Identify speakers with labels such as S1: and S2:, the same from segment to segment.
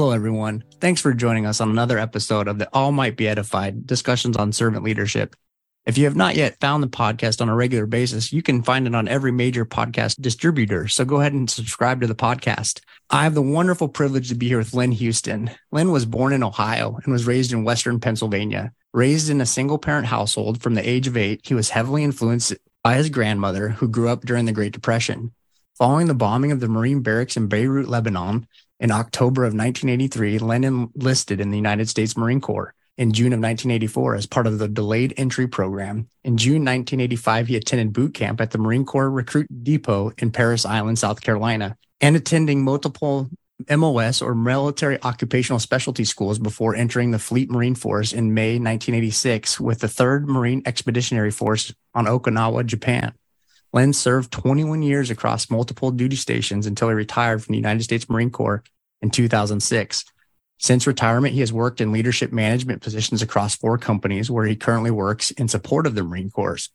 S1: Hello, everyone. Thanks for joining us on another episode of the All Might Be Edified discussions on servant leadership. If you have not yet found the podcast on a regular basis, you can find it on every major podcast distributor. So go ahead and subscribe to the podcast. I have the wonderful privilege to be here with Len Houston. Len was born in Ohio and was raised in Western Pennsylvania. Raised in a single parent household from the age of eight, he was heavily influenced by his grandmother, who grew up during the Great Depression. Following the bombing of the Marine barracks in Beirut, Lebanon, in October of 1983, Lennon enlisted in the United States Marine Corps. In June of 1984, as part of the delayed entry program. In June 1985, he attended boot camp at the Marine Corps Recruit Depot in Parris Island, South Carolina, and attending multiple MOS or military occupational specialty schools before entering the Fleet Marine Force in May 1986 with the 3rd Marine Expeditionary Force on Okinawa, Japan. Len served 21 years across multiple duty stations until he retired from the United States Marine Corps in 2006. Since retirement, he has worked in leadership management positions across four companies where he currently works in support of the Marine Corps.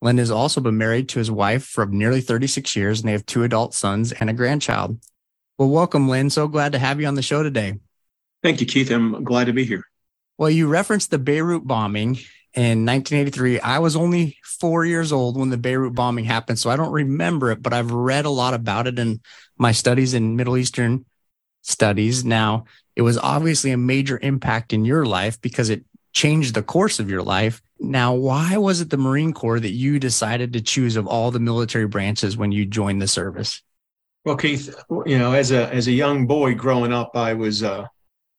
S1: Len has also been married to his wife for nearly 36 years, and they have two adult sons and a grandchild. Well, welcome, Len. So glad to have you on the show today.
S2: Thank you, Keith. I'm glad to be here.
S1: Well, you referenced the Beirut bombing in 1983. I was only four years old when the Beirut bombing happened, so I don't remember it, but I've read a lot about it in my studies in Middle Eastern studies. Now, it was obviously a major impact in your life because it changed the course of your life. Now, why was it the Marine Corps that you decided to choose of all the military branches when you joined the service?
S2: Well, Keith, you know, as a as a young boy growing up, I was uh,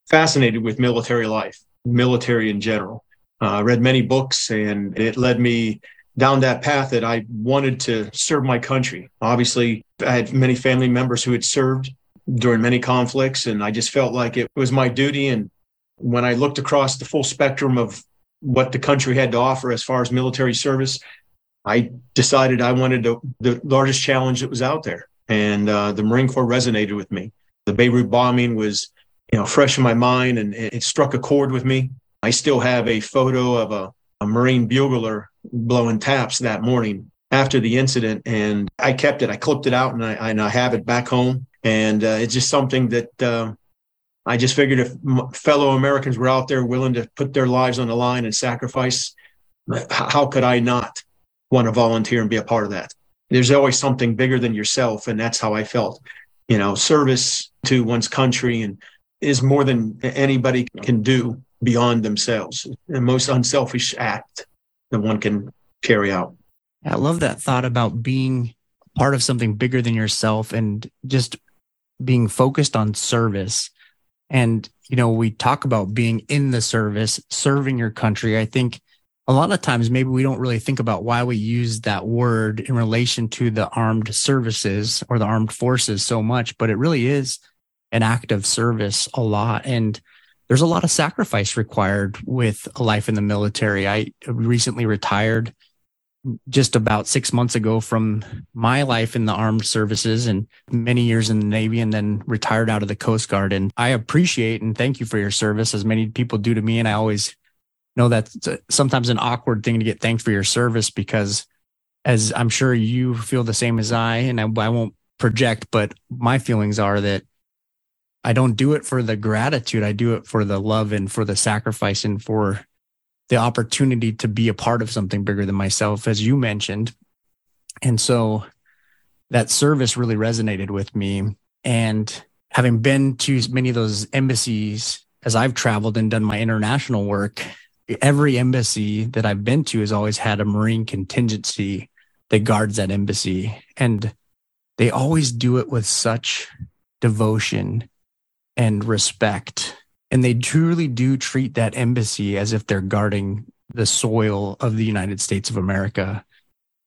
S2: fascinated with military life, military in general. Uh, read many books, and it led me down that path that I wanted to serve my country. Obviously, I had many family members who had served during many conflicts, and I just felt like it was my duty. And when I looked across the full spectrum of what the country had to offer as far as military service, I decided I wanted to, the largest challenge that was out there. And uh, the Marine Corps resonated with me. The Beirut bombing was, you know, fresh in my mind, and it struck a chord with me. I still have a photo of a, a Marine bugler blowing taps that morning after the incident, and I kept it. I clipped it out, and I, and I have it back home. And uh, it's just something that uh, I just figured if fellow Americans were out there willing to put their lives on the line and sacrifice, how could I not want to volunteer and be a part of that? There's always something bigger than yourself, and that's how I felt. You know, service to one's country and is more than anybody can do beyond themselves, the most unselfish act that one can carry out.
S1: I love that thought about being part of something bigger than yourself and just being focused on service. And, you know, we talk about being in the service, serving your country. I think a lot of times maybe we don't really think about why we use that word in relation to the armed services or the armed forces so much, but it really is an act of service a lot. And there's a lot of sacrifice required with a life in the military. I recently retired just about six months ago from my life in the armed services and many years in the Navy and then retired out of the Coast Guard. And I appreciate and thank you for your service as many people do to me. And I always know that's sometimes an awkward thing to get thanked for your service because as I'm sure you feel the same as I, and I, I won't project, but my feelings are that I don't do it for the gratitude. I do it for the love and for the sacrifice and for the opportunity to be a part of something bigger than myself, as you mentioned. And so that service really resonated with me. And having been to many of those embassies as I've traveled and done my international work, every embassy that I've been to has always had a Marine contingency that guards that embassy. And they always do it with such devotion and respect. And they truly do treat that embassy as if they're guarding the soil of the United States of America.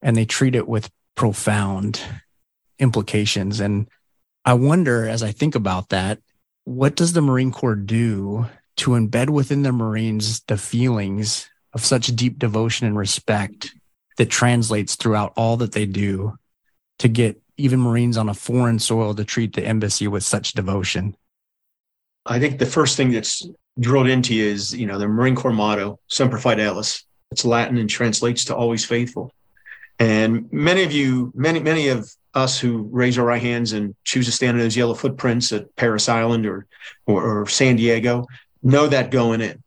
S1: And they treat it with profound implications. And I wonder, as I think about that, what does the Marine Corps do to embed within the Marines the feelings of such deep devotion and respect that translates throughout all that they do to get even Marines on a foreign soil to treat the embassy with such devotion?
S2: I think the first thing that's drilled into you is, you know, the Marine Corps motto, Semper Fidelis. It's Latin and translates to always faithful. And many of you, many, many of us who raise our right hands and choose to stand in those yellow footprints at Parris Island or, or, or San Diego know that going in.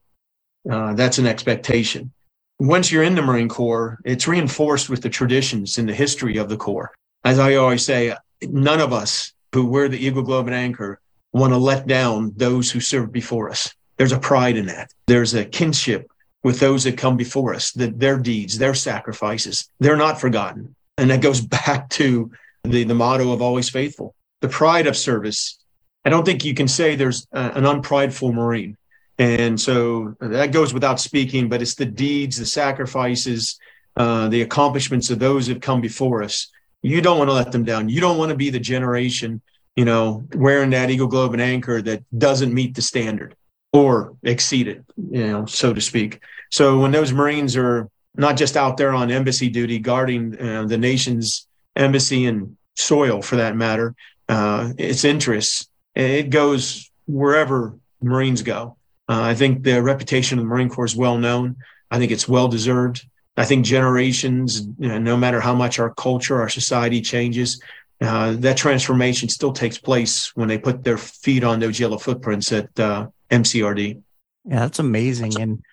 S2: Uh, that's an expectation. Once you're in the Marine Corps, it's reinforced with the traditions and the history of the Corps. As I always say, none of us who wear the Eagle Globe and Anchor want to let down those who served before us. There's a pride in that. There's a kinship with those that come before us, that their deeds, their sacrifices, they're not forgotten. And that goes back to the, the motto of always faithful. The pride of service. I don't think you can say there's a, an unprideful Marine. And so that goes without speaking, but it's the deeds, the sacrifices, uh, the accomplishments of those that come before us. You don't want to let them down. You don't want to be the generation, you know, wearing that Eagle Globe and Anchor that doesn't meet the standard or exceed it, you know, so to speak. So when those Marines are not just out there on embassy duty guarding uh, the nation's embassy and soil for that matter, uh, its interests, it goes wherever Marines go. Uh, I think the reputation of the Marine Corps is well known. I think it's well deserved. I think generations, you know, no matter how much our culture, our society changes, uh, that transformation still takes place when they put their feet on those yellow footprints at uh, MCRD.
S1: Yeah, that's amazing. And,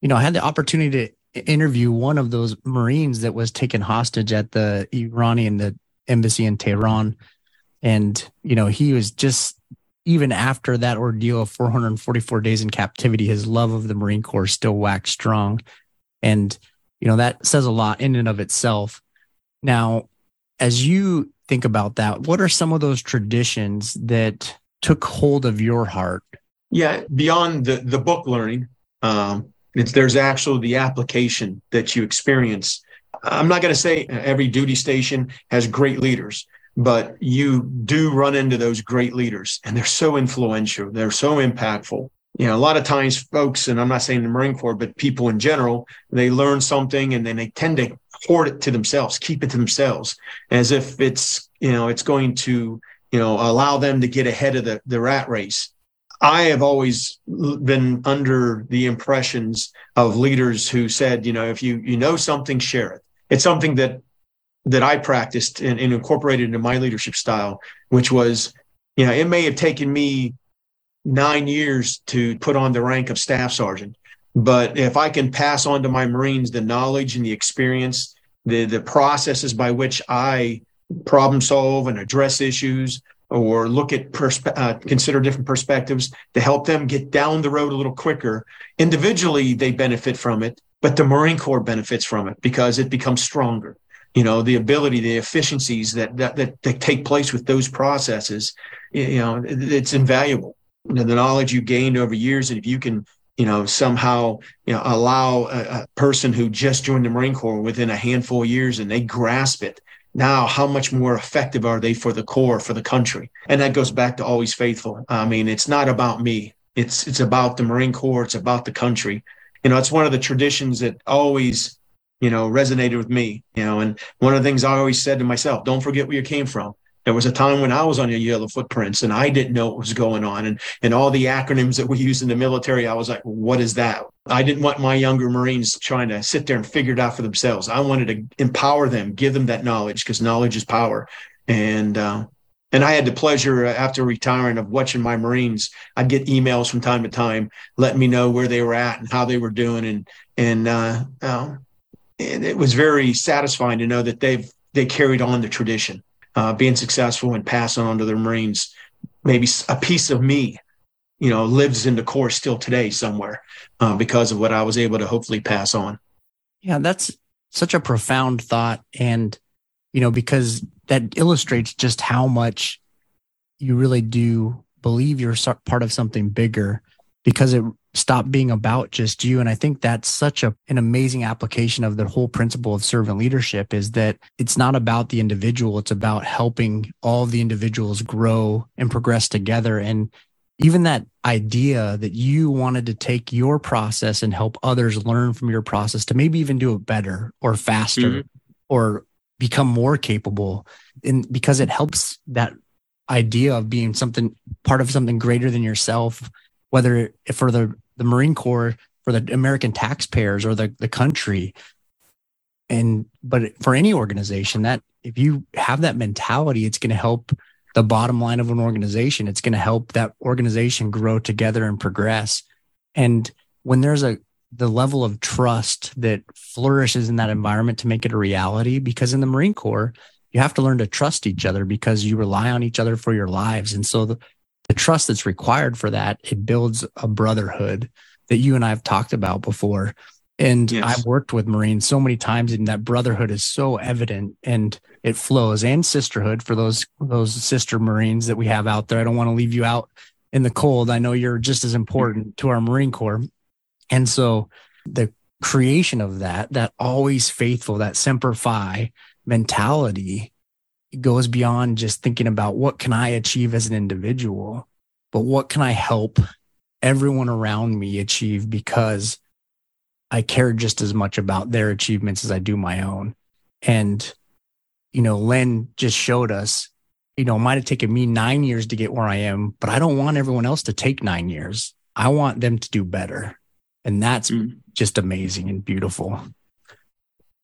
S1: you know, I had the opportunity to interview one of those Marines that was taken hostage at the Iranian the embassy in Tehran. And, you know, he was just even after that ordeal of 444 days in captivity, his love of the Marine Corps still waxed strong. And, you know, that says a lot in and of itself. Now, as you think about that, what are some of those traditions that took hold of your heart?
S2: Yeah, beyond the, the book learning, um, there's actually the application that you experience. I'm not going to say every duty station has great leaders, but you do run into those great leaders and they're so influential. They're so impactful. You know, a lot of times folks, and I'm not saying the Marine Corps, but people in general, they learn something and then they tend to hoard it to themselves, keep it to themselves as if it's, you know, it's going to, you know, allow them to get ahead of the, the rat race. I have always been under the impressions of leaders who said, you know, if you, you know something, share it. It's something that that I practiced and, and incorporated into my leadership style, which was, you know, it may have taken me nine years to put on the rank of staff sergeant, but if I can pass on to my Marines the knowledge and the experience, the the processes by which I problem solve and address issues or look at uh, consider different perspectives to help them get down the road a little quicker individually they benefit from it but the marine corps benefits from it because it becomes stronger. You know the ability the efficiencies that that that, that take place with those processes you know it's invaluable. You know, the knowledge you gained over years and if you can you know somehow you know allow a, a person who just joined the marine corps within a handful of years and they grasp it. Now how much more effective are they for the corps for the country? And that goes back to always faithful. I mean it's not about me. It's it's about the marine corps. It's about the country. You know it's one of the traditions that always you know, resonated with me, you know, and one of the things I always said to myself, don't forget where you came from. There was a time when I was on your yellow footprints and I didn't know what was going on. And, and all the acronyms that we use in the military, I was like, what is that? I didn't want my younger Marines trying to sit there and figure it out for themselves. I wanted to empower them, give them that knowledge because knowledge is power. And, uh, and I had the pleasure uh, after retiring of watching my Marines. I'd get emails from time to time letting me know where they were at and how they were doing. And, and, uh, uh and it was very satisfying to know that they've they carried on the tradition, uh, being successful and passing on to their Marines. Maybe a piece of me, you know, lives in the Corps still today somewhere uh, because of what I was able to hopefully pass on.
S1: Yeah, that's such a profound thought, and you know, because that illustrates just how much you really do believe you're part of something bigger because it stop being about just you. And i think that's such a, an amazing application of the whole principle of servant leadership is that it's not about the individual. It's about helping all the individuals grow and progress together. And even that idea that you wanted to take your process and help others learn from your process to maybe even do it better or faster mm-hmm. or become more capable. And because it helps that idea of being something part of something greater than yourself whether for the the Marine Corps, for the American taxpayers or the, the country. And, but for any organization, that if you have that mentality, it's going to help the bottom line of an organization. It's going to help that organization grow together and progress. And when there's a, the level of trust that flourishes in that environment to make it a reality, because in the Marine Corps, you have to learn to trust each other because you rely on each other for your lives. And so the, the trust that's required for that, it builds a brotherhood that you and I have talked about before. And yes. I've worked with Marines so many times, and that brotherhood is so evident and it flows, and sisterhood for those those sister Marines that we have out there. I don't want to leave you out in the cold. I know you're just as important to our Marine Corps, and so the creation of that, that always faithful, that semper fi mentality, goes beyond just thinking about what can I achieve as an individual, but what can I help everyone around me achieve because I care just as much about their achievements as I do my own. And, you know, Len just showed us, you know, it might have taken me nine years to get where I am, but I don't want everyone else to take nine years. I want them to do better. And that's mm. just amazing and beautiful.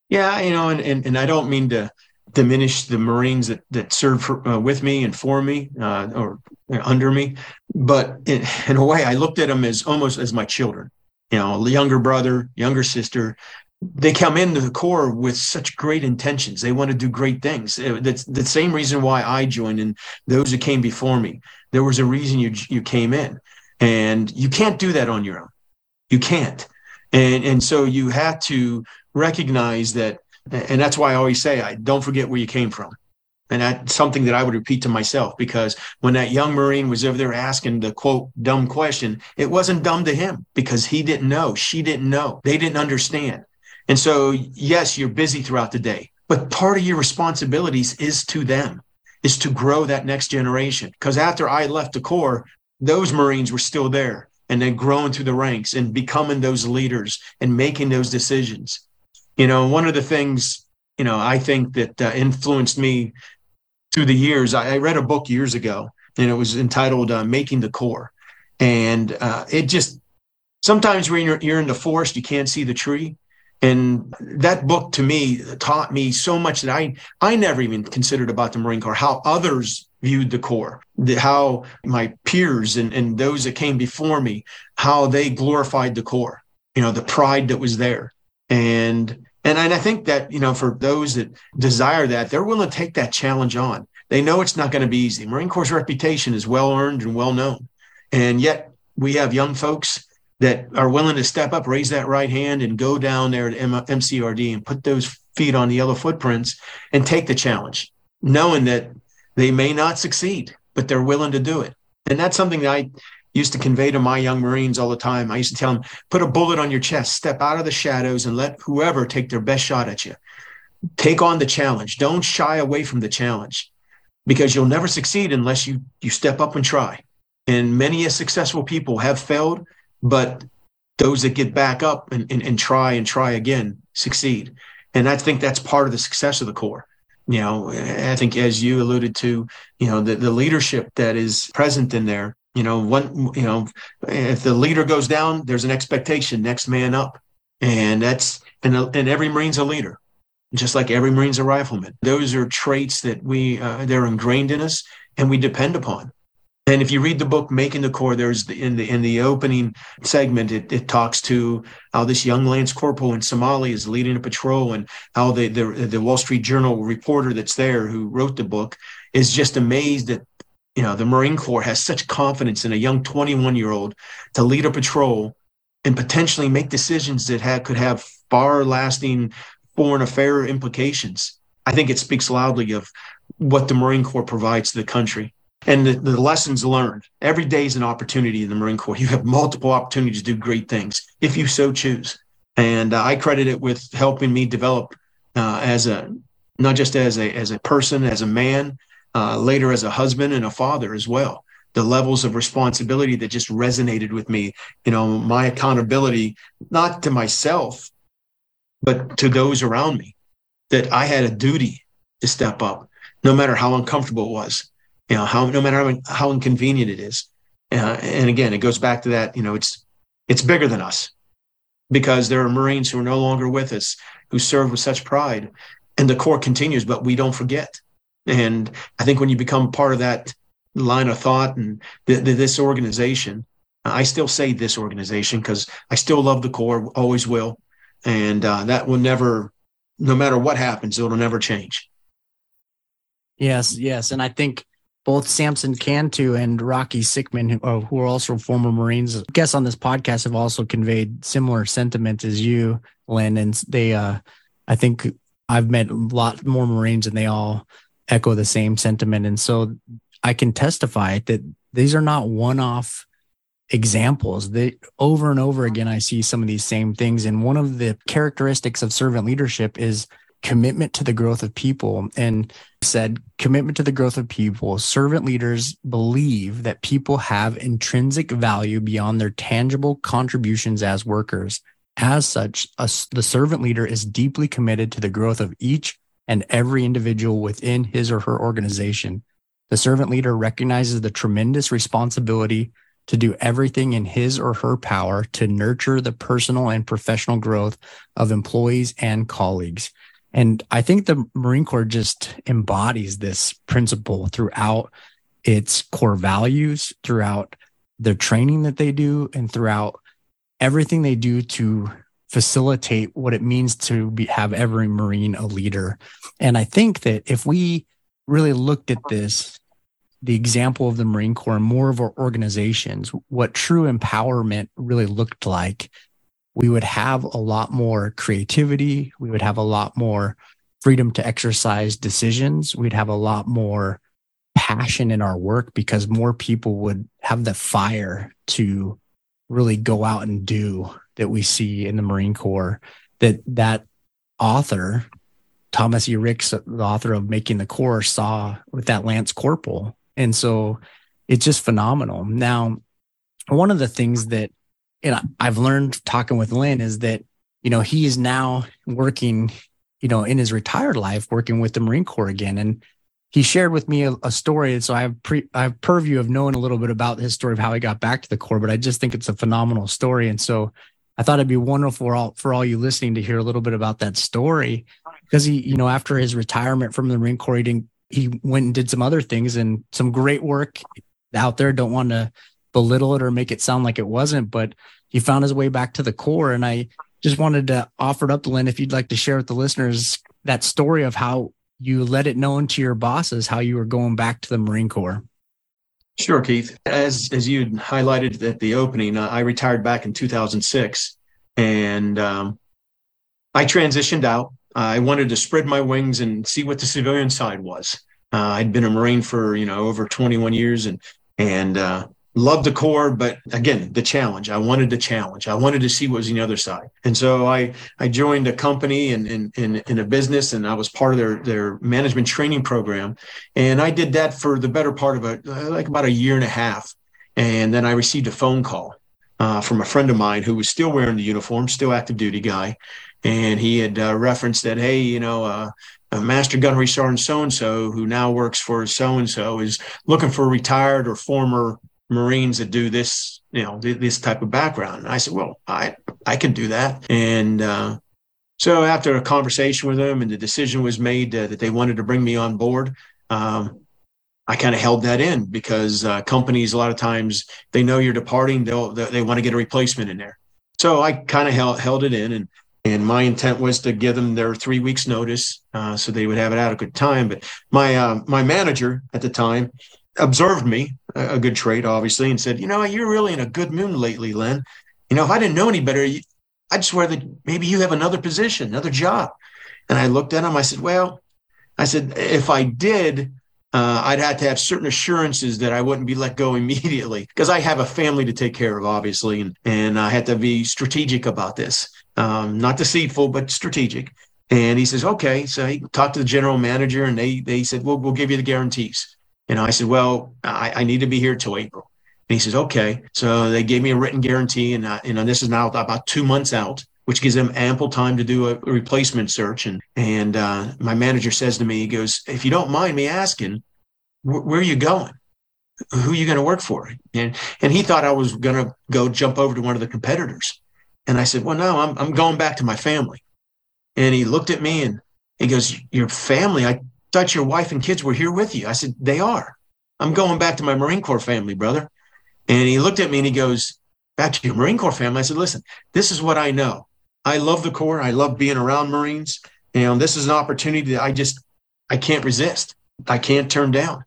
S2: Yeah, you know, and, and, and I don't mean to diminish the Marines that that served for, uh, with me and for me uh, or under me, but in, in a way, I looked at them as almost as my children you know, younger brother, younger sister, they come into the Corps with such great intentions. They want to do great things. That's the same reason why I joined and those that came before me. There was a reason you you came in. And you can't do that on your own. You can't. And and so you have to recognize that and that's why I always say I don't forget where you came from. And that's something that I would repeat to myself because when that young Marine was over there asking the quote, dumb question, it wasn't dumb to him because he didn't know. She didn't know. They didn't understand. And so, yes, you're busy throughout the day, but part of your responsibilities is to them, is to grow that next generation. Because after I left the Corps, those Marines were still there and then growing through the ranks and becoming those leaders and making those decisions. You know, one of the things, you know, I think that uh, influenced me through the years. I, I read a book years ago, and it was entitled uh, "Making the Corps. and uh, it just sometimes when you're, you're in the forest, you can't see the tree. And that book to me taught me so much that I I never even considered about the Marine Corps, how others viewed the Corps, the, how my peers and, and those that came before me, how they glorified the Corps, you know, the pride that was there. And and I think that, you know, for those that desire that, they're willing to take that challenge on. They know it's not going to be easy. Marine Corps' reputation is well earned and well known. And yet we have young folks that are willing to step up, raise that right hand, and go down there to M- MCRD and put those feet on the yellow footprints and take the challenge, knowing that they may not succeed, but they're willing to do it. And that's something that I used to convey to my young Marines all the time. I used to tell them, put a bullet on your chest, step out of the shadows, and let whoever take their best shot at you. Take on the challenge. Don't shy away from the challenge because you'll never succeed unless you, you step up and try. And many successful people have failed, but those that get back up and, and, and try and try again succeed. And I think that's part of the success of the Corps you know i think as you alluded to you know the, the leadership that is present in there you know, one, you know, if the leader goes down, there's an expectation, next man up. And that's, and, and every Marine's a leader, just like every Marine's a rifleman. Those are traits that we, uh, they're ingrained in us and we depend upon. And if you read the book "Making the Corps," there's the, in the in the opening segment, it, it talks to how this young lance corporal in Somalia is leading a patrol, and how the, the the Wall Street Journal reporter that's there who wrote the book is just amazed at you know, the Marine Corps has such confidence in a young 21 year old to lead a patrol and potentially make decisions that have, could have far lasting foreign affair implications. I think it speaks loudly of what the Marine Corps provides to the country and the, the, lessons learned. Every day is an opportunity in the Marine Corps. You have multiple opportunities to do great things if you so choose. And uh, I credit it with helping me develop uh, as a not just as a as a person, as a man, uh, later as a husband and a father as well. The levels of responsibility that just resonated with me, you know, my accountability, not to myself, but to those around me, that I had a duty to step up, no matter how uncomfortable it was, you know, how, no matter how, how inconvenient it is. Uh, and again, it goes back to that, you know, it's, it's bigger than us. because there are Marines who are no longer with us who served with such pride. And the Corps continues, but we don't forget. And I think when you become part of that line of thought and th- th- this organization, I still say this organization because I still love the Corps, always will. And uh, that will never, no matter what happens, it'll never change.
S1: Yes, yes. And I think both Samson Cantu and Rocky Sickmann, who, uh, who are also former Marines, guests on this podcast have also conveyed similar sentiment as you, Len. And they, uh, I think I've met a lot more Marines and they all echo the same sentiment. And so I can testify that these are not one off examples. That over and over mm-hmm. again, I see some of these same things. And one of the characteristics of servant leadership is commitment to the growth of people. And said commitment to the growth of people. Servant leaders believe that people have intrinsic value beyond their tangible contributions as workers. As such a, the servant leader is deeply committed to the growth of each and every individual within his or her organization the servant leader recognizes the tremendous responsibility to do everything in his or her power to nurture the personal and professional growth of employees and colleagues. And I think the Marine Corps just embodies this principle throughout its core values, throughout the training that they do, and throughout everything they do to facilitate what it means to be, have every Marine a leader. And I think that if we really looked at this, the example of the Marine Corps and more of our organizations, what true empowerment really looked like, we would have a lot more creativity. We would have a lot more freedom to exercise decisions. We'd have a lot more passion in our work because more people would have the fire to really go out and do that we see in the Marine Corps. That that author, Thomas E. Ricks, the author of Making the Corps, saw with that Lance Corporal. And so it's just phenomenal. Now, one of the things that know, I've learned talking with Len is that, you know, he is now working, you know, in his retired life, working with the Marine Corps again. And he shared with me a, a story. And so I have pre I have purview of knowing a little bit about his story of how he got back to the Corps, but I just think it's a phenomenal story. And so I thought it'd be wonderful for all for all you listening to hear a little bit about that story. Because he, you know, after his retirement from the Marine Corps, he didn't he went and did some other things and some great work out there. Don't want to belittle it or make it sound like it wasn't, but he found his way back to the Corps. And I just wanted to offer it up to Len if you'd like to share with the listeners that story of how you let it known to your bosses how you were going back to the Marine Corps.
S2: Sure, Keith. As as you highlighted at the opening, uh, I retired back in 2006, and um, I transitioned out. I wanted to spread my wings and see what the civilian side was. Uh, I'd been a Marine for you know over 21 years, and and uh, loved the Corps, but again, the challenge. I wanted the challenge. I wanted to see what was on the other side. And so I I joined a company in in in, in a business, and I was part of their their management training program, and I did that for the better part of a like about a year and a half, and then I received a phone call uh, from a friend of mine who was still wearing the uniform, still active duty guy, and he had uh, referenced that, hey, you know. Uh, Master Gunnery Sergeant so and so, who now works for so and so, is looking for a retired or former Marines that do this, you know, this type of background. And I said, well, I, I can do that. And, uh, so after a conversation with them and the decision was made uh, that they wanted to bring me on board, um, I kind of held that in because uh, companies a lot of times they know you're departing, they'll they, want to get a replacement in there. So I kind of held held it in, and and my intent was to give them their three weeks notice uh, so they would have it adequate time. But my uh, my manager at the time, observed me, a good trait, obviously, and said, You know, you're really in a good mood lately, Len. You know, if I didn't know any better, I'd swear that maybe you have another position, another job. And I looked at him. I said, Well, I said, if I did, uh, I'd have to have certain assurances that I wouldn't be let go immediately because I have a family to take care of, obviously, and, and I had to be strategic about this. Um, not deceitful, but strategic. And he says, okay. So he talked to the general manager and they, they said, well, we'll give you the guarantees. And I said, well, I, I need to be here till April. And he says, okay. So they gave me a written guarantee. And, I, and this is now about two months out, which gives them ample time to do a, replacement search. And, and uh, my manager says to me, he goes, if you don't mind me asking, wh- where are you going? Who are you going to work for? And, and he thought I was going to go jump over to one of the competitors. And I said, Well, no, I'm, I'm going back to my family. And he looked at me and he goes, Your family? I thought your wife and kids were here with you. I said, They are. I'm going back to my Marine Corps family, brother. And he looked at me and he goes, Back to your Marine Corps family. I said, Listen, this is what I know. I love the Corps. I love being around Marines. And this is an opportunity that I just, I can't resist. I can't turn down.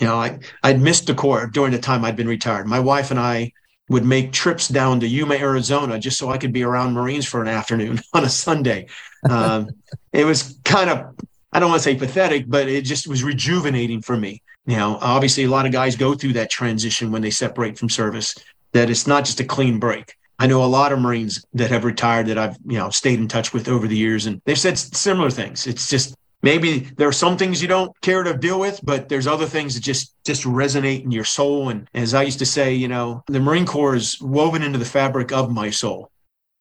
S2: You know, I, I'd missed the Corps during the time I'd been retired. My wife and I would make trips down to Yuma, Arizona, just so I could be around Marines for an afternoon on a Sunday. Um, it was kind of, I don't want to say pathetic, but it just was rejuvenating for me. You know, obviously, a lot of guys go through that transition when they separate from service, that it's not just a clean break. I know a lot of Marines that have retired that I've, you know, stayed in touch with over the years, and they've said similar things. It's just maybe there are some things you don't care to deal with, but there's other things that just just resonate in your soul. And as I used to say, you know, the Marine Corps is woven into the fabric of my soul.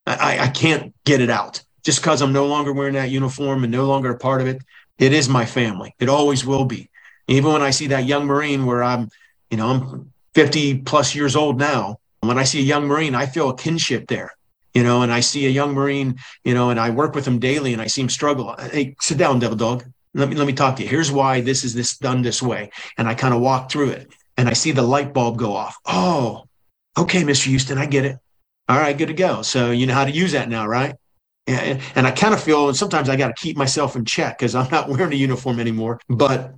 S2: I, I can't get it out just because I'm no longer wearing that uniform and no longer a part of it. It is my family. It always will be. Even when I see that young Marine where I'm, you know, I'm 50 plus years old now. When I see a young Marine, I feel a kinship there you know, and I see a young Marine, you know, and I work with him daily and I see him struggle. Hey, sit down, devil dog. Let me let me talk to you. Here's why this is this done this way. And I kind of walk through it and I see the light bulb go off. Oh, okay, Mr. Houston, I get it. All right, good to go. So you know how to use that now, right? And, and I kind of feel and sometimes I got to keep myself in check because I'm not wearing a uniform anymore, but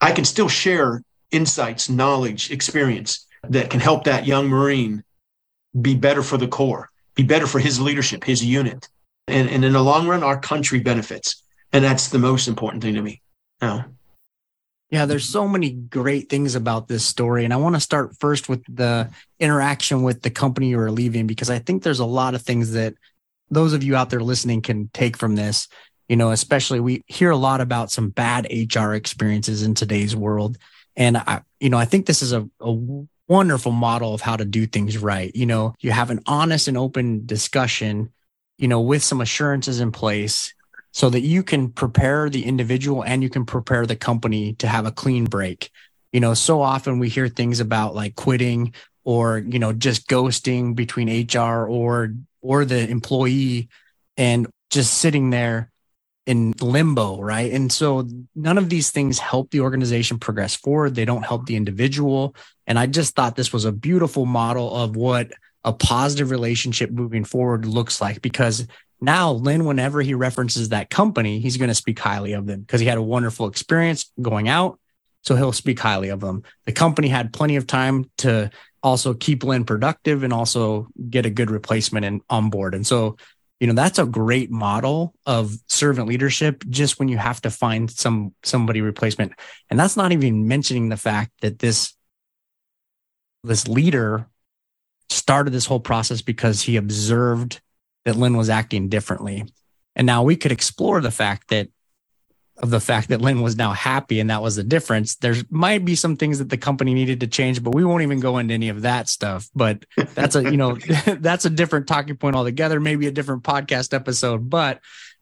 S2: I can still share insights, knowledge, experience that can help that young Marine be better for the Corps be better for his leadership, his unit. And, and in the long run, our country benefits. And that's the most important thing to me. Now,
S1: yeah, there's so many great things about this story. And I want to start first with the interaction with the company you are leaving, because I think there's a lot of things that those of you out there listening can take from this. You know, especially we hear a lot about some bad HR experiences in today's world. And I, you know, I think this is a, a wonderful model of how to do things right. You know, you have an honest and open discussion, you know, with some assurances in place so that you can prepare the individual and you can prepare the company to have a clean break. You know, so often we hear things about like quitting or, you know, just ghosting between HR or or the employee and just sitting there in limbo, right? And so none of these things help the organization progress forward. They don't help the individual. And I just thought this was a beautiful model of what a positive relationship moving forward looks like because now Len, whenever he references that company, he's going to speak highly of them because he had a wonderful experience going out. So he'll speak highly of them. The company had plenty of time to also keep Len productive and also get a good replacement and on board. And so you know that's a great model of servant leadership just when you have to find some somebody replacement and that's not even mentioning the fact that this this leader started this whole process because he observed that Len was acting differently and now we could explore the fact that of the fact that Len was now happy and that was the difference. There might be some things that the company needed to change, but we won't even go into any of that stuff. But that's a, you know, that's a different talking point altogether, maybe a different podcast episode. But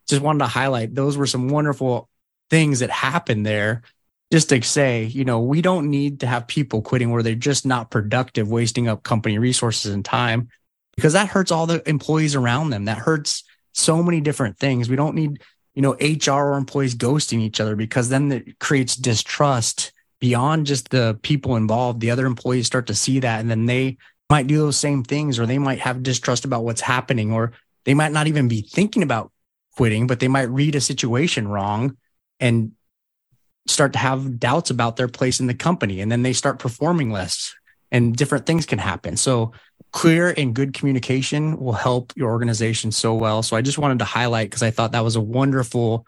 S1: just wanted to highlight those were some wonderful things that happened there. Just to say, you know, we don't need to have people quitting where they're just not productive, wasting up company resources and time because that hurts all the employees around them. That hurts so many different things. We don't need you know, HR or employees ghosting each other because then it creates distrust beyond just the people involved. The other employees start to see that and then they might do those same things or they might have distrust about what's happening or they might not even be thinking about quitting, but they might read a situation wrong and start to have doubts about their place in the company and then they start performing less and different things can happen. So clear and good communication will help your organization so well. So I just wanted to highlight because I thought that was a wonderful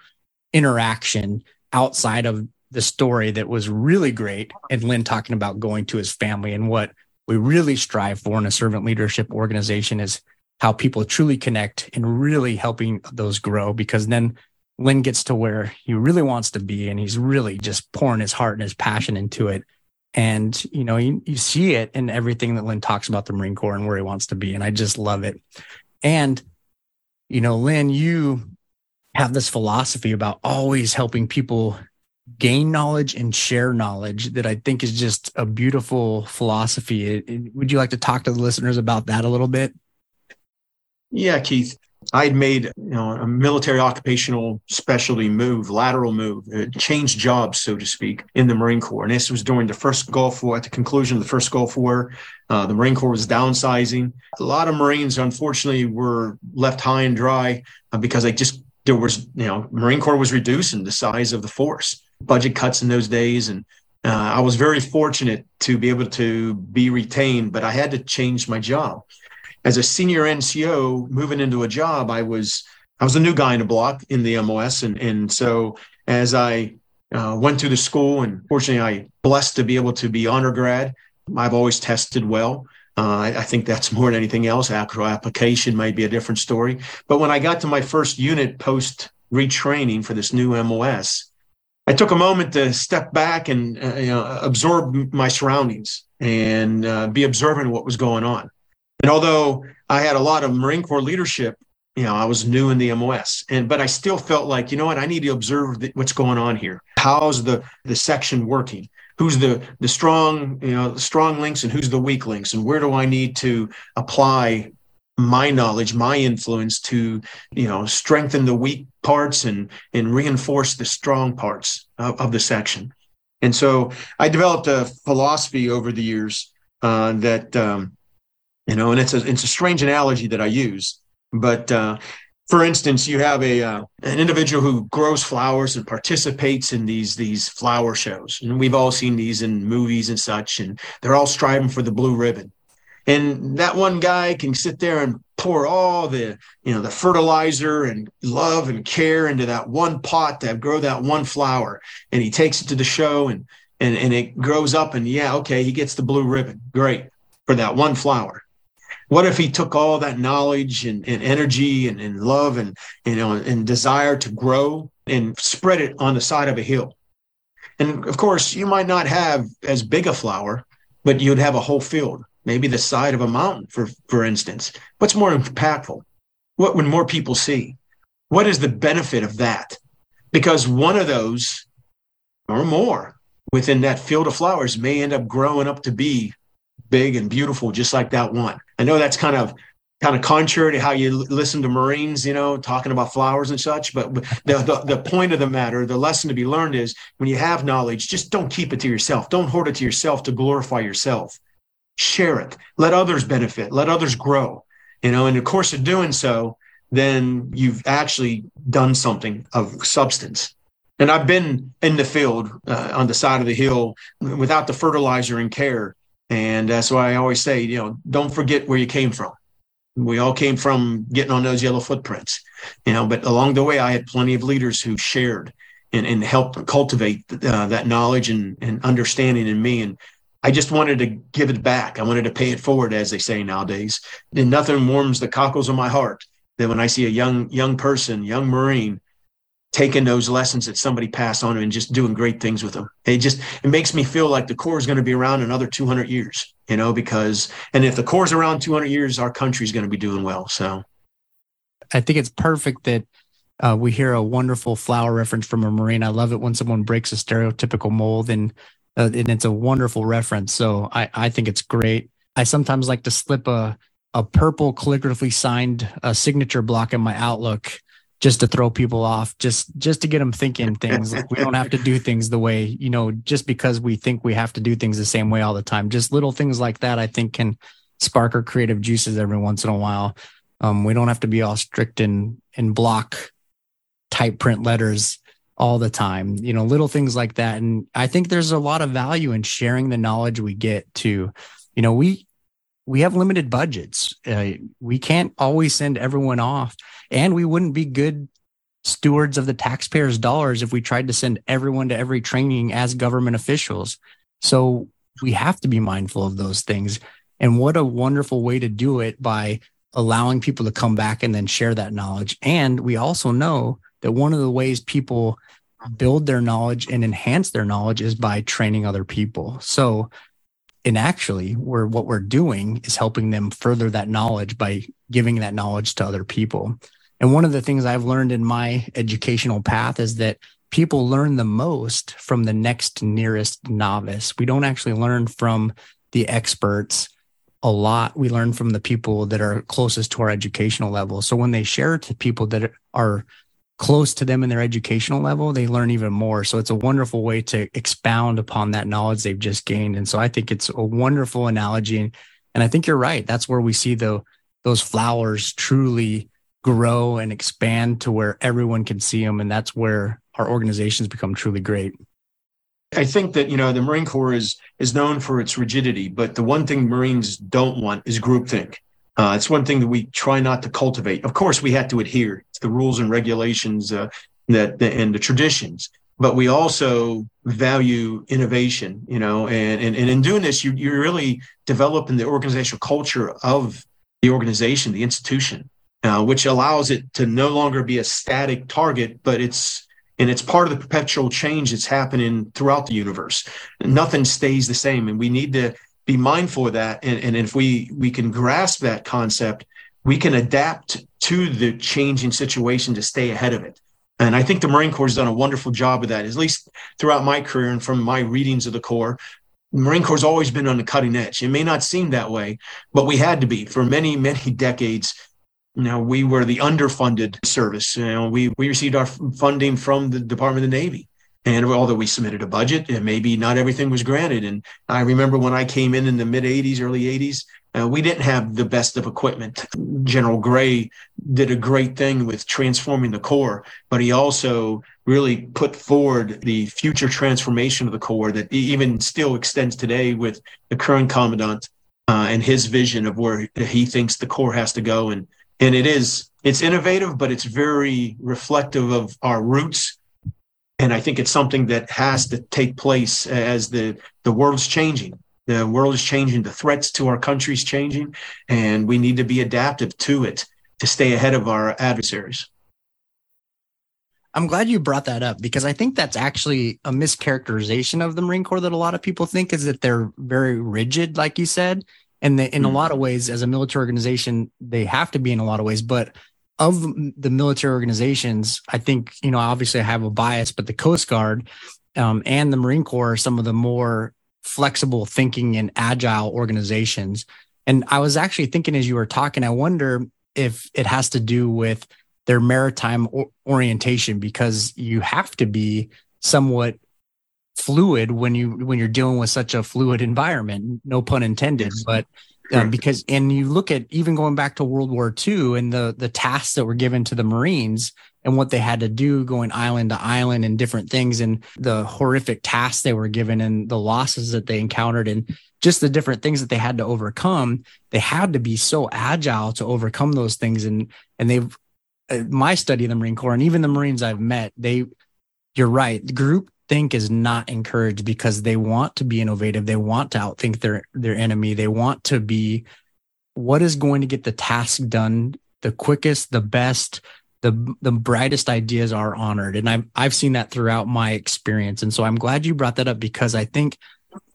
S1: interaction outside of the story that was really great. And Len talking about going to his family and what we really strive for in a servant leadership organization is how people truly connect and really helping those grow because then Len gets to where he really wants to be and he's really just pouring his heart and his passion into it. And, you know, you, you see it in everything that Len talks about the Marine Corps and where he wants to be. And I just love it. And, you know, Len, you have this philosophy about always helping people gain knowledge and share knowledge that I think is just a beautiful philosophy. Would you like to talk to the listeners about that a little bit?
S2: Yeah, Keith. I'd made you know a military occupational specialty move, lateral move, uh, changed jobs, so to speak, in the Marine Corps. And this was during the first Gulf War. At the conclusion of the first Gulf War, uh, the Marine Corps was downsizing. A lot of Marines, unfortunately, were left high and dry uh, because they just there was you know Marine Corps was reducing the size of the force, budget cuts in those days, and uh, I was very fortunate to be able to be retained, but I had to change my job as a senior NCO moving into a job, I was I was a new guy in the block in the MOS, and and so as I uh, went through the school, and fortunately, I blessed to be able to be honor grad. I've always tested well. Uh, I, I, think that's more than anything else. Actual application might be a different story. But when I got to my first unit post retraining for this new MOS, I took a moment to step back and uh, you know, absorb my surroundings and uh, be observant of what was going on. And although I had a lot of Marine Corps leadership, you know, I was new in the MOS, and but I still felt like, you know what, I need to observe the, what's going on here. How's the the section working? Who's the the strong, you know, strong links, and who's the weak links, and where do I need to apply my knowledge, my influence to, you know, strengthen the weak parts and and reinforce the strong parts of, of the section. And so I developed a philosophy over the years uh, that um, you know and it's a it's a strange analogy that i use but uh, for instance you have a uh, an individual who grows flowers and participates in these these flower shows. And we've all seen these in movies and such and they're all striving for the blue ribbon. And that one guy can sit there and pour all the you know the fertilizer and love and care into that one pot to grow that one flower. And he takes it to the show and and, and it grows up and yeah okay he gets the blue ribbon. Great. For that one flower what if he took all that knowledge and, and energy and, and love and you know and desire to grow and spread it on the side of a hill? And of course, you might not have as big a flower, but you'd have a whole field, maybe the side of a mountain, for for instance. What's more impactful? What would more people see? What is the benefit of that? Because one of those or more within that field of flowers may end up growing up to be big and beautiful, just like that one. I know that's kind of kind of contrary to how you listen to Marines, you know, talking about flowers and such. But the, the, the point of the matter, the lesson to be learned is when you have knowledge, just don't keep it to yourself. Don't hoard it to yourself to glorify yourself. Share it. Let others benefit. Let others grow. You know, in the course of doing so, then you've actually done something of substance. And I've been in the field uh, on the side of the hill without the fertilizer and care and that's why I always say, you know, don't forget where you came from. We all came from getting on those yellow footprints, you know, but along the way, I had plenty of leaders who shared and, and helped cultivate uh, that knowledge and, and understanding in me. And I just wanted to give it back. I wanted to pay it forward, as they say nowadays. And nothing warms the cockles of my heart than when I see a young, young person, young Marine taking those lessons that somebody passed on and just doing great things with them. It just it makes me feel like the Corps is going to be around another 200 years, you know, because and if the Corps is around 200 years, our country is going to be doing well. So
S1: I think it's perfect that uh, we hear a wonderful flower reference from a Marine. I love it when someone breaks a stereotypical mold and uh, and it's a wonderful reference. So I, I think it's great. I sometimes like to slip a a purple calligraphically signed uh, signature block in my Outlook just to throw people off, just just to get them thinking things. Like we don't have to do things the way you know, just because we think we have to do things the same way all the time. Just little things like that, I think, can spark our creative juices every once in a while. Um, we don't have to be all strict in in block type print letters all the time. You know, little things like that. And I think there's a lot of value in sharing the knowledge we get to, you know, we we have limited budgets. Uh, we can't always send everyone off, and we wouldn't be good stewards of the taxpayers' dollars if we tried to send everyone to every training as government officials. So we have to be mindful of those things. And what a wonderful way to do it by allowing people to come back and then share that knowledge. And we also know that one of the ways people build their knowledge and enhance their knowledge is by training other people. So and actually we're what we're doing is helping them further that knowledge by giving that knowledge to other people and one of the things i've learned in my educational path is that people learn the most from the next nearest novice we don't actually learn from the experts a lot we learn from the people that are closest to our educational level. So when they share to people that are close to them in their educational level, they learn even more. So it's a wonderful way to expound upon that knowledge they've just gained. And so I think it's a wonderful analogy. And, I think you're right. That's where we see the those flowers truly grow and expand to where everyone can see them. And that's where our organizations become truly great.
S2: I think that you know the Marine Corps is is known for its rigidity, but the one thing Marines don't want is groupthink. Uh, it's one thing that we try not to cultivate. Of course, we have to adhere to the rules and regulations uh, that and the traditions, but we also value innovation. You know, and and, and in doing this, you you're really developing the organizational culture of the organization, the institution, uh, which allows it to no longer be a static target, but it's and it's part of the perpetual change that's happening throughout the universe. Nothing stays the same, and we need to be mindful of that. And, and if we we can grasp that concept, we can adapt to the changing situation to stay ahead of it. And I think the Marine Corps has done a wonderful job of that, at least throughout my career and from my readings of the Corps. Marine Corps has always been on the cutting edge. It may not seem that way, but we had to be for many, many decades. You know, we were the underfunded service. You know, we, we received our funding from the Department of the Navy. And although we submitted a budget, and maybe not everything was granted. And I remember when I came in in the mid 80s, early 80s, uh, we didn't have the best of equipment. General Gray did a great thing with transforming the Corps, but he also really put forward the future transformation of the Corps that even still extends today with the current commandant uh, and his vision of where he thinks the Corps has to go. And and it is it's innovative, but it's very reflective of our roots and I think it's something that has to take place as the the world's changing. The world is changing. The threats to our country is changing, and we need to be adaptive to it to stay ahead of our adversaries.
S1: I'm glad you brought that up because I think that's actually a mischaracterization of the Marine Corps that a lot of people think is that they're very rigid, like you said. And they, in mm-hmm. a lot of ways, as a military organization, they have to be in a lot of ways. But of the military organizations, I think, you know, obviously I have a bias, but the Coast Guard um, and the Marine Corps are some of the more flexible thinking and agile organizations. And I was actually thinking as you were talking, I wonder if it has to do with their maritime o- orientation because you have to be somewhat fluid when you when you're dealing with such a fluid environment no pun intended but um, because and you look at even going back to World War II and the the tasks that were given to the Marines and what they had to do going island to island and different things and the horrific tasks they were given and the losses that they encountered and just the different things that they had to overcome they had to be so agile to overcome those things. And and they've uh, my study of the Marine Corps and even the Marines I've met they you're right the group think is not encouraged because they want to be innovative. They want to outthink their their enemy. They want to be what is going to get the task done the quickest, the best, the the brightest ideas are honored. And I've I've seen that throughout my experience. And so I'm glad you brought that up because I think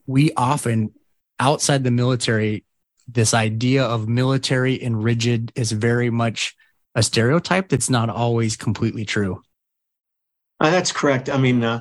S1: we often outside the military, this idea of military and rigid is very much a stereotype that's not always completely true.
S2: Uh, that's correct. I mean, uh,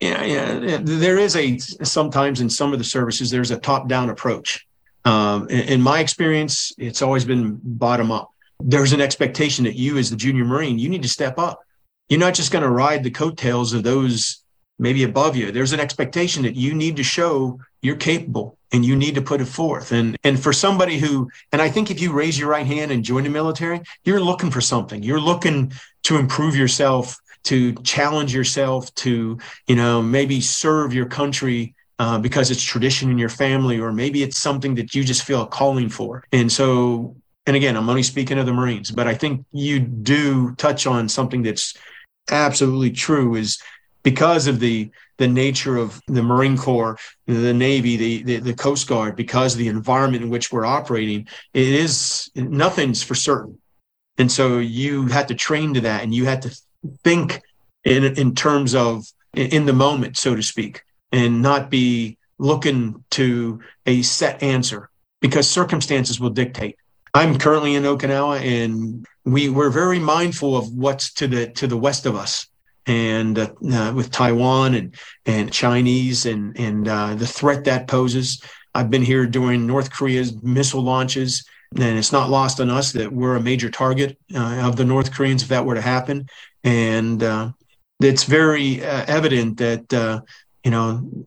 S2: yeah, yeah, there is a sometimes in some of the services there's a top-down approach. Um, in, in my experience, it's always been bottom up. There's an expectation that you, as the junior Marine, you need to step up. You're not just going to ride the coattails of those maybe above you. There's an expectation that you need to show you're capable and you need to put it forth. And and for somebody who, and I think if you raise your right hand and join the military, you're looking for something. You're looking to improve yourself to challenge yourself to you know maybe serve your country uh, because it's tradition in your family or maybe it's something that you just feel a calling for and so and again i'm only speaking of the marines but i think you do touch on something that's absolutely true is because of the the nature of the Marine Corps, the Navy, the, the, the Coast Guard, because the environment in which we're operating, it is nothing's for certain. And so you had to train to that and you had to think in in terms of in the moment, so to speak, and not be looking to a set answer because circumstances will dictate. I'm currently in Okinawa, and we we're very mindful of what's to the to the west of us, and uh, uh, with Taiwan and and Chinese and and uh, the threat that poses. I've been here during North Korea's missile launches, and it's not lost on us that we're a major target uh, of the North Koreans if that were to happen. And uh, it's very uh, evident that uh, you know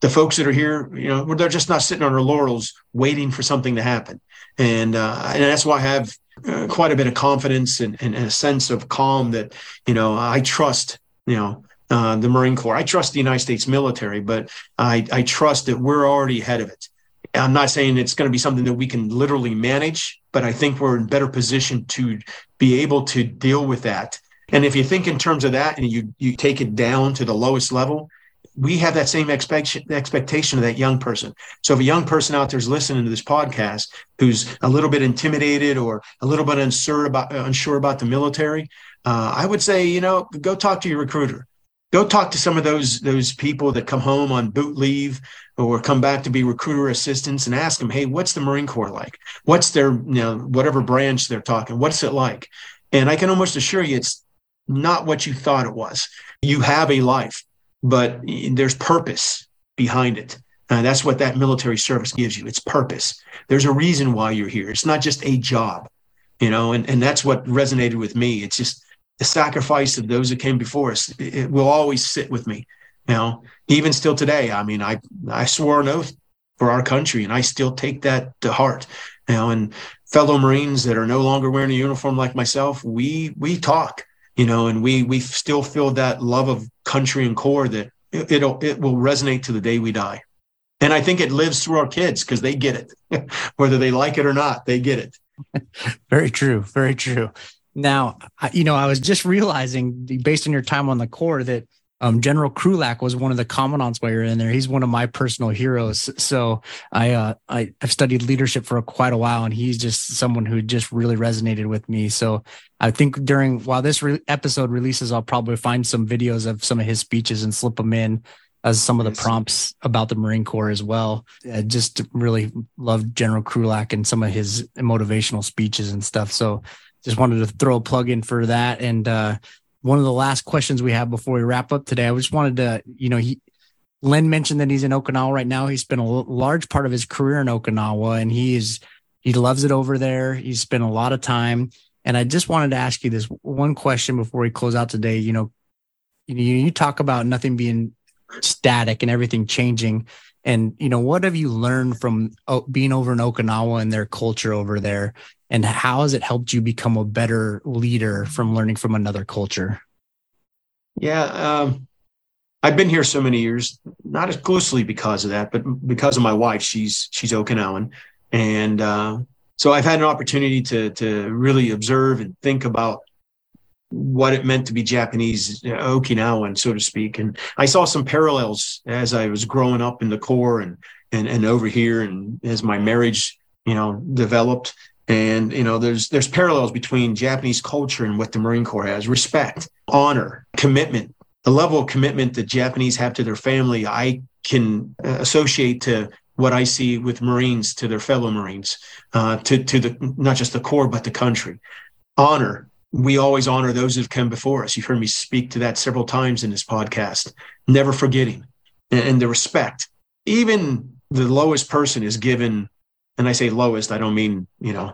S2: the folks that are here, you know, they're just not sitting on their laurels waiting for something to happen. And uh, and that's why I have uh, quite a bit of confidence and, and, a sense of calm that you know I trust you know uh, the Marine Corps. I trust the United States military, but I, I trust that we're already ahead of it. I'm not saying it's going to be something that we can literally manage, but I think we're in better position to be able to deal with that. And if you think in terms of that and you you take it down to the lowest level, we have that same expectation expectation of that young person. So if a young person out there is listening to this podcast who's a little bit intimidated or a little bit unsure about unsure about the military, uh, I would say you know go talk to your recruiter. Go talk to some of those those people that come home on boot leave or come back to be recruiter assistants and ask them, hey, what's the Marine Corps like? What's their you know whatever branch they're talking? What's it like? And I can almost assure you, it's not what you thought it was. You have a life but there's purpose behind it. And that's what that military service gives you. It's purpose. There's a reason why you're here. It's not just a job, you know, and, and that's what resonated with me. It's just the sacrifice of those that came before us. It will always sit with me, you know, even still today. I mean, I, I swore an oath for our country and I still take that to heart, you know, and fellow Marines that are no longer wearing a uniform like myself, we, we talk you know, and we we still feel that love of country and Corps that it, it'll it will resonate to the day we die. And I think it lives through our kids because they get it, whether they like it or not, they get it.
S1: very true, very true. Now, you know, I was just realizing, based on your time on the Corps that um, General Krulak was one of the commandants while you're in there. He's one of my personal heroes. So I, uh, I have studied leadership for quite a while, and he's just someone who just really resonated with me. So I think during while this re- episode releases, I'll probably find some videos of some of his speeches and slip them in as some of the prompts about the Marine Corps as well. I just really loved General Krulak and some of his motivational speeches and stuff. So just wanted to throw a plug in for that and. uh one of the last questions we have before we wrap up today. I just wanted to, you know, he Len mentioned that he's in Okinawa right now. He spent a large part of his career in Okinawa, and he is he loves it over there. He's spent a lot of time, and I just wanted to ask you this one question before we close out today. You know, you, you talk about nothing being static and everything changing, and you know, what have you learned from oh, being over in Okinawa and their culture over there? And how has it helped you become a better leader from learning from another culture
S2: yeah um, i've been here so many years not exclusively because of that but because of my wife she's she's okinawan and uh, so i've had an opportunity to to really observe and think about what it meant to be Japanese Okinawan, so to speak. And I saw some parallels as I was growing up in the Corps and, and, and over here. And as my marriage, you know, developed, and you know, there's there's parallels between Japanese culture and what the Marine Corps has: respect, honor, commitment. The level of commitment that Japanese have to their family, I can uh, associate to what I see with Marines to their fellow Marines, uh, to to the not just the Corps but the country. Honor. We always honor those who've come before us. You've heard me speak to that several times in this podcast. Never forgetting, and, and the respect. Even the lowest person is given and I say lowest, I don't mean you know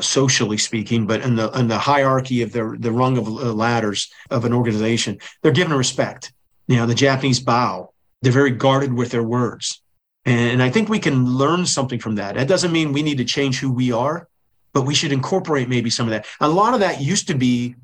S2: socially speaking, but in the in the hierarchy of the the rung of uh, ladders of an organization, they're given respect. You know, the Japanese bow. They're very guarded with their words, and I think we can learn something from that. That doesn't mean we need to change who we are, but we should incorporate maybe some of that. A lot of that used to be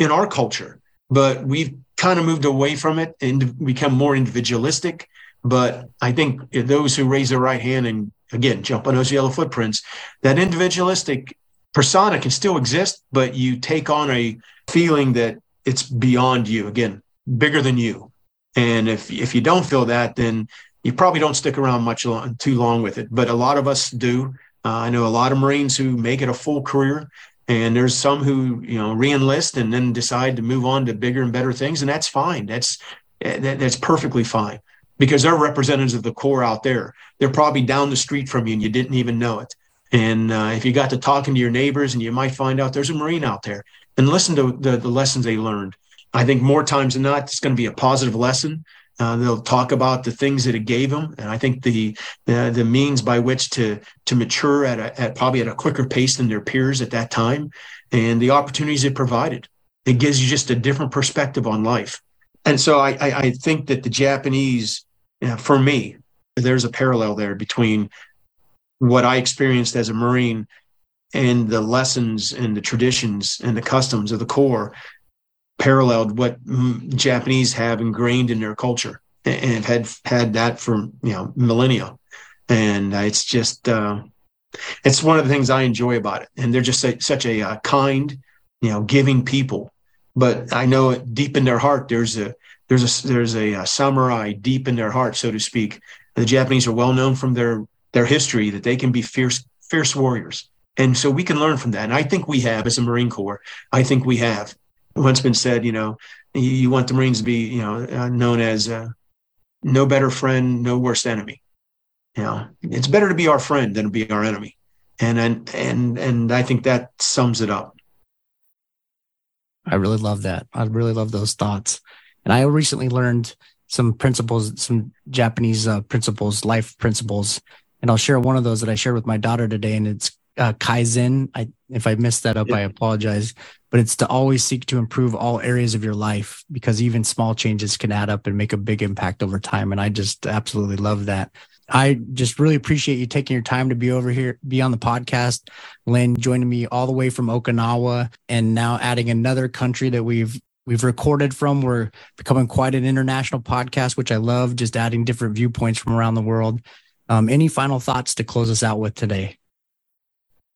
S2: in our culture, but we've kind of moved away from it and become more individualistic. But I think those who raise their right hand and again, jump on those yellow footprints, that individualistic persona can still exist, but you take on a feeling that it's beyond you, again, bigger than you. And if if you don't feel that, then you probably don't stick around much long, too long with it. But a lot of us do. Uh, I know a lot of Marines who make it a full career, and there's some who you know reenlist and then decide to move on to bigger and better things, and that's fine. That's that, that's perfectly fine because they're representatives of the Corps out there. They're probably down the street from you and you didn't even know it. And uh, if you got to talking to your neighbors and you might find out there's a Marine out there and listen to the, the lessons they learned. I think more times than not, it's going to be a positive lesson. Uh, they'll talk about the things that it gave them, and I think the the, the means by which to to mature at a, at probably at a quicker pace than their peers at that time, and the opportunities it provided. It gives you just a different perspective on life, and so I I, I think that the Japanese, for me, there's a parallel there between what I experienced as a Marine and the lessons and the traditions and the customs of the Corps paralleled what Japanese have ingrained in their culture and have had had that for you know millennia. And it's just uh, it's one of the things I enjoy about it. And they're just a, such a uh, kind, you know, giving people. But I know deep in their heart, there's a there's a there's a, a samurai deep in their heart, so to speak. The Japanese are well known from their their history that they can be fierce fierce warriors. And so we can learn from that. And I think we have as a Marine Corps. I think we have once been said, you know, you want the Marines to be, you know, uh, known as uh, no better friend, no worse enemy. You know, it's better to be our friend than to be our enemy, and and and and I think that sums it up.
S1: I really love that. I really love those thoughts, and I recently learned some principles, some Japanese uh, principles, life principles, and I'll share one of those that I shared with my daughter today, and it's uh, kaizen. I, if I messed that up, yeah. I apologize. But it's to always seek to improve all areas of your life because even small changes can add up and make a big impact over time. And I just absolutely love that. I just really appreciate you taking your time to be over here, be on the podcast. Len joining me all the way from Okinawa and now adding another country that we've we've recorded from. We're becoming quite an international podcast, which I love, just adding different viewpoints from around the world. Um, any final thoughts to close us out with today?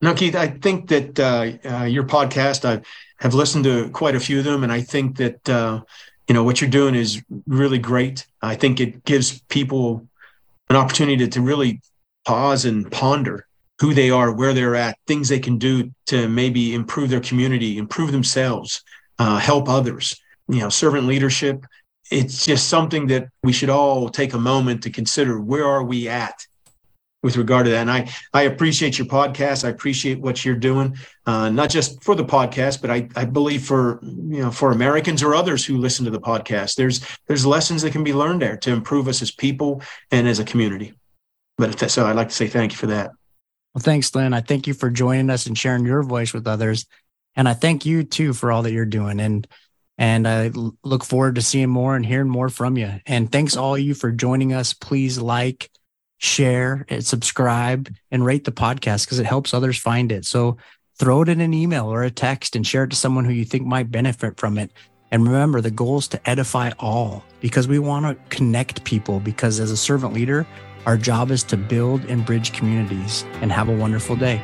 S2: No, Keith, I think that uh, uh, your podcast, I have listened to quite a few of them, and I think that uh, you know what you're doing is really great. I think it gives people an opportunity to, to really pause and ponder who they are, where they're at, things they can do to maybe improve their community, improve themselves, uh, help others. You know, servant leadership. It's just something that we should all take a moment to consider. Where are we at? with regard to that. And I, I appreciate your podcast. I appreciate what you're doing, uh, not just for the podcast, but I, I believe for, you know, for Americans or others who listen to the podcast, there's, there's lessons that can be learned there to improve us as people and as a community. But so I'd like to say thank you for that.
S1: Well, thanks, Len. I thank you for joining us and sharing your voice with others. And I thank you too for all that you're doing. And and I look forward to seeing more and hearing more from you. And thanks all you for joining us. Please like, share and subscribe and rate the podcast because it helps others find it. So throw it in an email or a text and share it to someone who you think might benefit from it. And remember, the goal is to edify all because we want to connect people. Because as a servant leader, our job is to build and bridge communities and have a wonderful day.